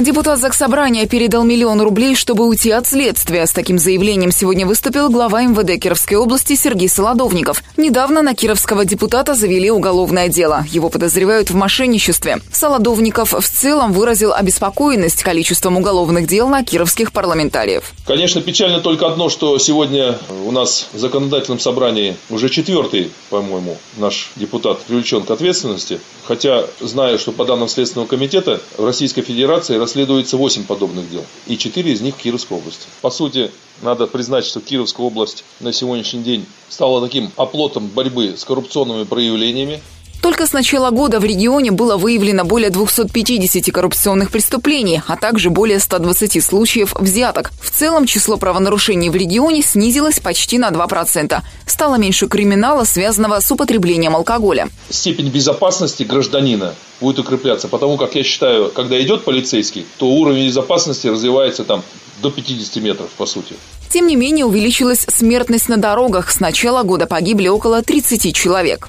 Депутат Заксобрания передал миллион рублей, чтобы уйти от следствия. С таким заявлением сегодня выступил глава МВД Кировской области Сергей Солодовников. Недавно на кировского депутата завели уголовное дело. Его подозревают в мошенничестве. Солодовников в целом выразил обеспокоенность количеством уголовных дел на кировских парламентариев. Конечно, печально только одно, что сегодня у нас в законодательном собрании уже четвертый, по-моему, наш депутат привлечен к ответственности. Хотя, знаю, что по данным Следственного комитета в Российской Федерации расследуется 8 подобных дел, и 4 из них в Кировской области. По сути, надо признать, что Кировская область на сегодняшний день стала таким оплотом борьбы с коррупционными проявлениями. Только с начала года в регионе было выявлено более 250 коррупционных преступлений, а также более 120 случаев взяток. В целом число правонарушений в регионе снизилось почти на 2%. Стало меньше криминала, связанного с употреблением алкоголя. Степень безопасности гражданина будет укрепляться, потому как я считаю, когда идет полицейский, то уровень безопасности развивается там до 50 метров, по сути. Тем не менее, увеличилась смертность на дорогах. С начала года погибли около 30 человек.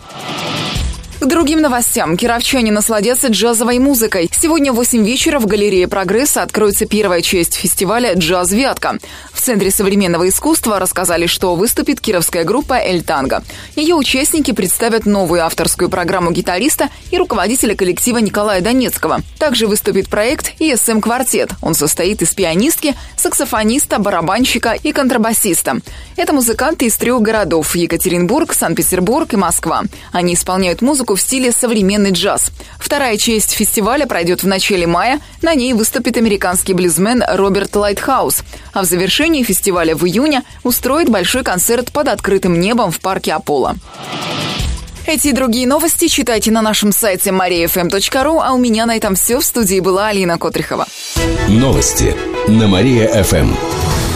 К другим новостям. Кировчане насладятся джазовой музыкой. Сегодня в 8 вечера в галерее «Прогресса» откроется первая часть фестиваля «Джаз Вятка». В Центре современного искусства рассказали, что выступит кировская группа «Эль Танго». Ее участники представят новую авторскую программу гитариста и руководителя коллектива Николая Донецкого. Также выступит проект «ИСМ Квартет». Он состоит из пианистки, саксофониста, барабанщика и контрабасиста. Это музыканты из трех городов – Екатеринбург, Санкт-Петербург и Москва. Они исполняют музыку музыку в стиле современный джаз. Вторая часть фестиваля пройдет в начале мая. На ней выступит американский блюзмен Роберт Лайтхаус. А в завершении фестиваля в июне устроит большой концерт под открытым небом в парке Аполло. Эти и другие новости читайте на нашем сайте mariafm.ru, а у меня на этом все. В студии была Алина Котрихова. Новости на Мария-ФМ.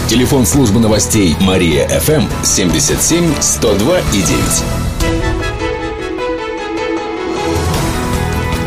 Телефон службы новостей Мария-ФМ 77 102 и 9.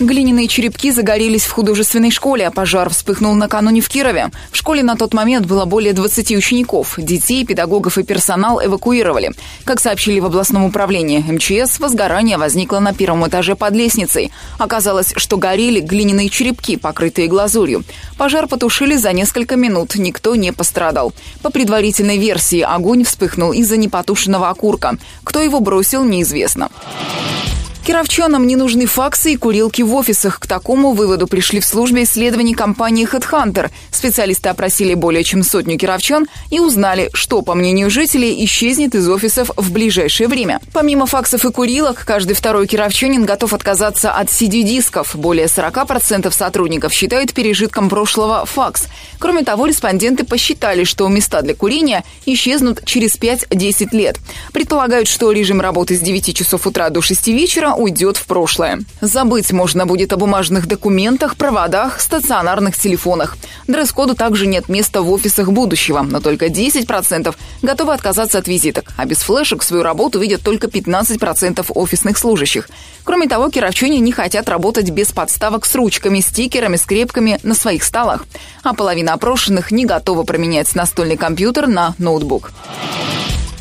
Глиняные черепки загорелись в художественной школе, а пожар вспыхнул накануне в Кирове. В школе на тот момент было более 20 учеников. Детей, педагогов и персонал эвакуировали. Как сообщили в областном управлении МЧС, возгорание возникло на первом этаже под лестницей. Оказалось, что горели глиняные черепки, покрытые глазурью. Пожар потушили за несколько минут, никто не пострадал. По предварительной версии, огонь вспыхнул из-за непотушенного окурка. Кто его бросил, неизвестно. Кировчанам не нужны факсы и курилки в офисах. К такому выводу пришли в службе исследований компании HeadHunter. Специалисты опросили более чем сотню кировчан и узнали, что, по мнению жителей, исчезнет из офисов в ближайшее время. Помимо факсов и курилок, каждый второй кировчанин готов отказаться от CD-дисков. Более 40% сотрудников считают пережитком прошлого факс. Кроме того, респонденты посчитали, что места для курения исчезнут через 5-10 лет. Предполагают, что режим работы с 9 часов утра до 6 вечера уйдет в прошлое. Забыть можно будет о бумажных документах, проводах, стационарных телефонах. Дресс-коду также нет места в офисах будущего, но только 10% готовы отказаться от визиток, а без флешек свою работу видят только 15% офисных служащих. Кроме того, кировчане не хотят работать без подставок с ручками, стикерами, скрепками на своих столах. А половина опрошенных не готова променять настольный компьютер на ноутбук.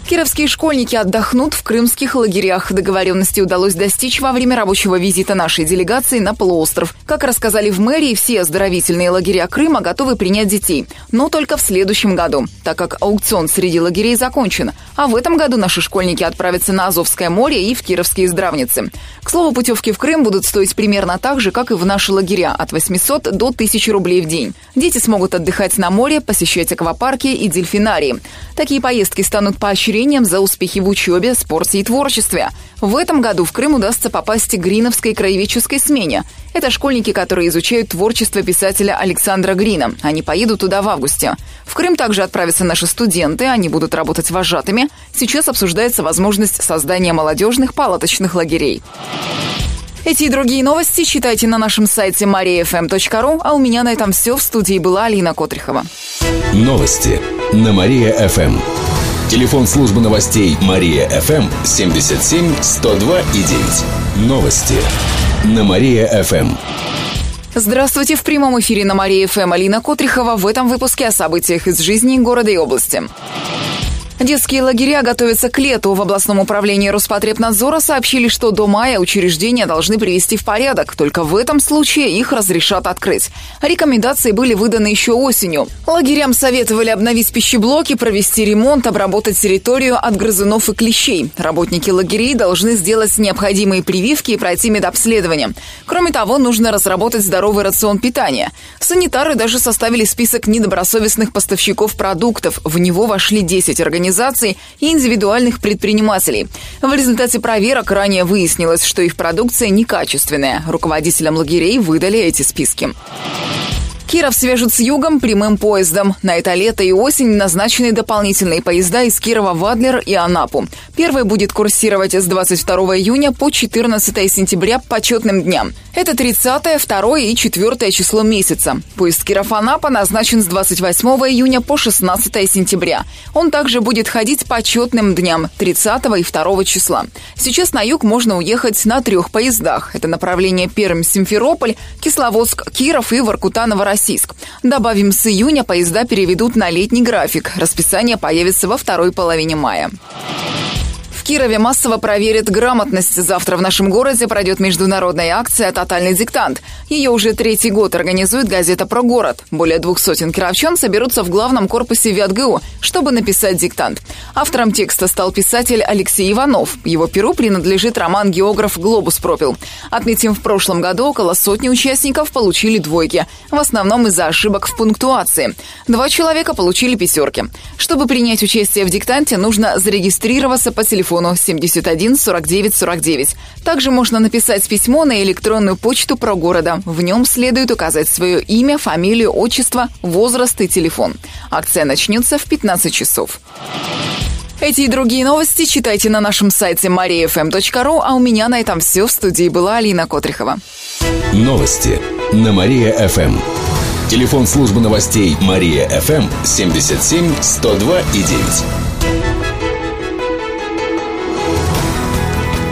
Кировские школьники отдохнут в крымских лагерях. Договоренности удалось достичь во время рабочего визита нашей делегации на полуостров. Как рассказали в мэрии, все оздоровительные лагеря Крыма готовы принять детей. Но только в следующем году, так как аукцион среди лагерей закончен. А в этом году наши школьники отправятся на Азовское море и в Кировские здравницы. К слову, путевки в Крым будут стоить примерно так же, как и в наши лагеря, от 800 до 1000 рублей в день. Дети смогут отдыхать на море, посещать аквапарки и дельфинарии. Такие поездки станут поощрением поощрением за успехи в учебе, спорте и творчестве. В этом году в Крым удастся попасть к Гриновской краеведческой смене. Это школьники, которые изучают творчество писателя Александра Грина. Они поедут туда в августе. В Крым также отправятся наши студенты, они будут работать вожатыми. Сейчас обсуждается возможность создания молодежных палаточных лагерей. Эти и другие новости читайте на нашем сайте mariafm.ru, а у меня на этом все. В студии была Алина Котрихова. Новости на Мария-ФМ. Телефон службы новостей Мария-ФМ 77 102 и 9. Новости на Мария-ФМ. Здравствуйте! В прямом эфире на Мария-ФМ Алина Котрихова в этом выпуске о событиях из жизни города и области. Детские лагеря готовятся к лету. В областном управлении Роспотребнадзора сообщили, что до мая учреждения должны привести в порядок. Только в этом случае их разрешат открыть. Рекомендации были выданы еще осенью. Лагерям советовали обновить пищеблоки, провести ремонт, обработать территорию от грызунов и клещей. Работники лагерей должны сделать необходимые прививки и пройти медобследование. Кроме того, нужно разработать здоровый рацион питания. Санитары даже составили список недобросовестных поставщиков продуктов. В него вошли 10 организаций и индивидуальных предпринимателей. В результате проверок ранее выяснилось, что их продукция некачественная. Руководителям лагерей выдали эти списки. Киров свяжут с югом прямым поездом. На это лето и осень назначены дополнительные поезда из Кирова в Адлер и Анапу. Первый будет курсировать с 22 июня по 14 сентября по почетным дням. Это 30, 2 и 4 число месяца. Поезд Киров-Анапа назначен с 28 июня по 16 сентября. Он также будет ходить по почетным дням 30 и 2 числа. Сейчас на юг можно уехать на трех поездах. Это направление Пермь-Симферополь, Кисловодск-Киров и Воркута-Новороссийск. Новороссийск. Добавим, с июня поезда переведут на летний график. Расписание появится во второй половине мая. Кирове массово проверят грамотность. Завтра в нашем городе пройдет международная акция «Тотальный диктант». Ее уже третий год организует газета «Про город». Более двух сотен кировчан соберутся в главном корпусе ВятГУ, чтобы написать диктант. Автором текста стал писатель Алексей Иванов. Его перу принадлежит роман «Географ Глобус пропил». Отметим, в прошлом году около сотни участников получили двойки, в основном из-за ошибок в пунктуации. Два человека получили пятерки. Чтобы принять участие в диктанте, нужно зарегистрироваться по телефону телефону 71 49 49. Также можно написать письмо на электронную почту про города. В нем следует указать свое имя, фамилию, отчество, возраст и телефон. Акция начнется в 15 часов. Эти и другие новости читайте на нашем сайте mariafm.ru, а у меня на этом все. В студии была Алина Котрихова. Новости на Мария-ФМ. Телефон службы новостей Мария-ФМ 77 102 и 9.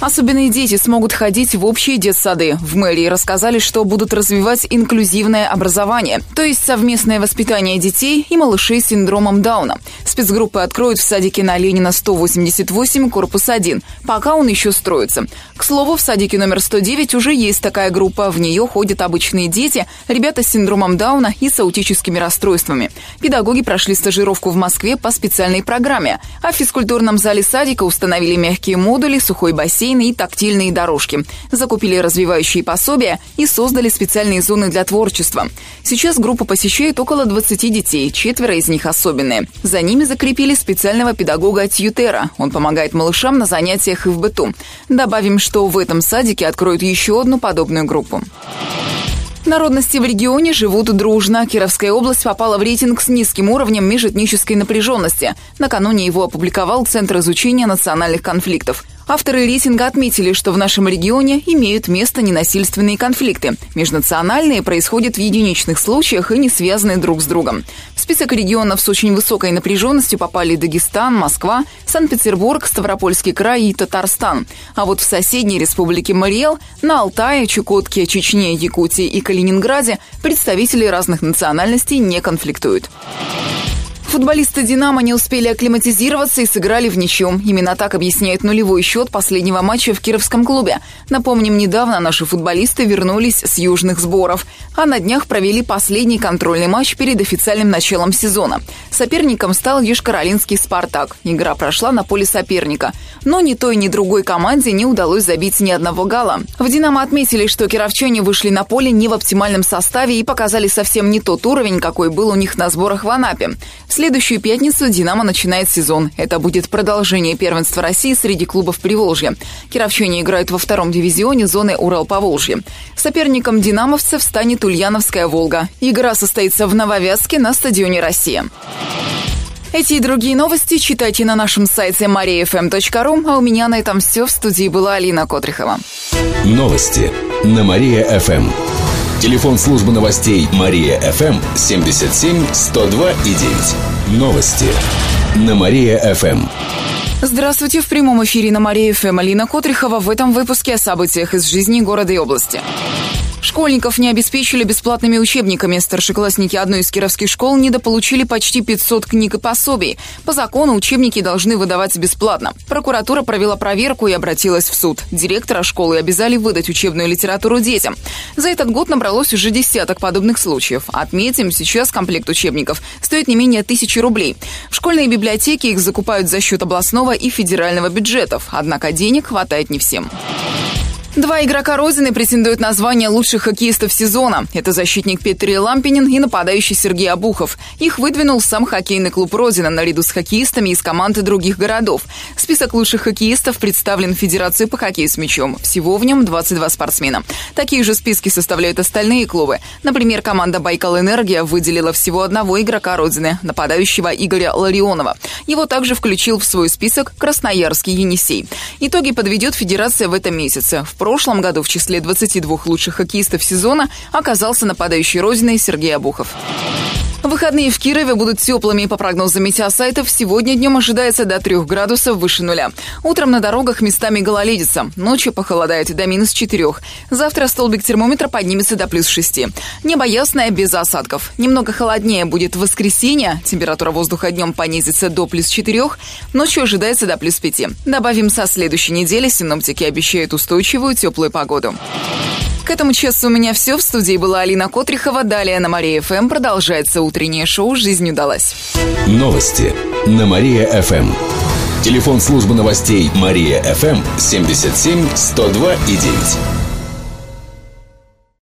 Особенные дети смогут ходить в общие детсады. В мэрии рассказали, что будут развивать инклюзивное образование, то есть совместное воспитание детей и малышей с синдромом Дауна. Спецгруппы откроют в садике на Ленина 188, корпус 1, пока он еще строится. К слову, в садике номер 109 уже есть такая группа. В нее ходят обычные дети, ребята с синдромом Дауна и с аутическими расстройствами. Педагоги прошли стажировку в Москве по специальной программе, а в физкультурном зале садика установили мягкие модули, сухой бассейн, бассейны и тактильные дорожки. Закупили развивающие пособия и создали специальные зоны для творчества. Сейчас группа посещает около 20 детей, четверо из них особенные. За ними закрепили специального педагога Тьютера. Он помогает малышам на занятиях и в быту. Добавим, что в этом садике откроют еще одну подобную группу. Народности в регионе живут дружно. Кировская область попала в рейтинг с низким уровнем межэтнической напряженности. Накануне его опубликовал Центр изучения национальных конфликтов. Авторы рейтинга отметили, что в нашем регионе имеют место ненасильственные конфликты. Межнациональные происходят в единичных случаях и не связаны друг с другом. В список регионов с очень высокой напряженностью попали Дагестан, Москва, Санкт-Петербург, Ставропольский край и Татарстан. А вот в соседней республике Мариэл, на Алтае, Чукотке, Чечне, Якутии и Калининграде представители разных национальностей не конфликтуют. Футболисты «Динамо» не успели акклиматизироваться и сыграли в ничью. Именно так объясняет нулевой счет последнего матча в кировском клубе. Напомним, недавно наши футболисты вернулись с южных сборов, а на днях провели последний контрольный матч перед официальным началом сезона. Соперником стал Ешкаролинский «Спартак». Игра прошла на поле соперника. Но ни той, ни другой команде не удалось забить ни одного гала. В «Динамо» отметили, что кировчане вышли на поле не в оптимальном составе и показали совсем не тот уровень, какой был у них на сборах в Анапе. Следующую пятницу «Динамо» начинает сезон. Это будет продолжение первенства России среди клубов Приволжья. Кировчане играют во втором дивизионе зоны Урал-Поволжье. Соперником «Динамовцев» станет Ульяновская «Волга». Игра состоится в Нововязке на стадионе «Россия». Эти и другие новости читайте на нашем сайте mariafm.ru, а у меня на этом все. В студии была Алина Котрихова. Новости на Мария-ФМ. Телефон службы новостей Мария-ФМ 77 102 и 9. Новости на Мария-ФМ. Здравствуйте, в прямом эфире на Мария-ФМ Алина Котрихова в этом выпуске о событиях из жизни города и области. Школьников не обеспечили бесплатными учебниками. Старшеклассники одной из кировских школ недополучили почти 500 книг и пособий. По закону учебники должны выдаваться бесплатно. Прокуратура провела проверку и обратилась в суд. Директора школы обязали выдать учебную литературу детям. За этот год набралось уже десяток подобных случаев. Отметим, сейчас комплект учебников стоит не менее тысячи рублей. В школьные библиотеки их закупают за счет областного и федерального бюджетов. Однако денег хватает не всем. Два игрока Розины претендуют на звание лучших хоккеистов сезона. Это защитник Петри Лампинин и нападающий Сергей Абухов. Их выдвинул сам хоккейный клуб Розина наряду с хоккеистами из команды других городов. Список лучших хоккеистов представлен Федерацией по хоккею с мячом. Всего в нем 22 спортсмена. Такие же списки составляют остальные клубы. Например, команда «Байкал Энергия» выделила всего одного игрока Родины, нападающего Игоря Ларионова. Его также включил в свой список Красноярский Енисей. Итоги подведет Федерация в этом месяце. В прошлом году в числе 22 лучших хоккеистов сезона оказался нападающий Родины Сергей Абухов. Выходные в Кирове будут теплыми. По прогнозам метеосайтов, сегодня днем ожидается до 3 градусов выше нуля. Утром на дорогах местами гололедица. Ночью похолодает до минус 4. Завтра столбик термометра поднимется до плюс 6. Небо ясное, без осадков. Немного холоднее будет в воскресенье. Температура воздуха днем понизится до плюс 4. Ночью ожидается до плюс 5. Добавим, со следующей недели синоптики обещают устойчивую теплую погоду. К этому часу у меня все. В студии была Алина Котрихова. Далее на Мария ФМ продолжается утреннее шоу «Жизнь удалась». Новости на Мария ФМ. Телефон службы новостей Мария ФМ 77 102 и 9.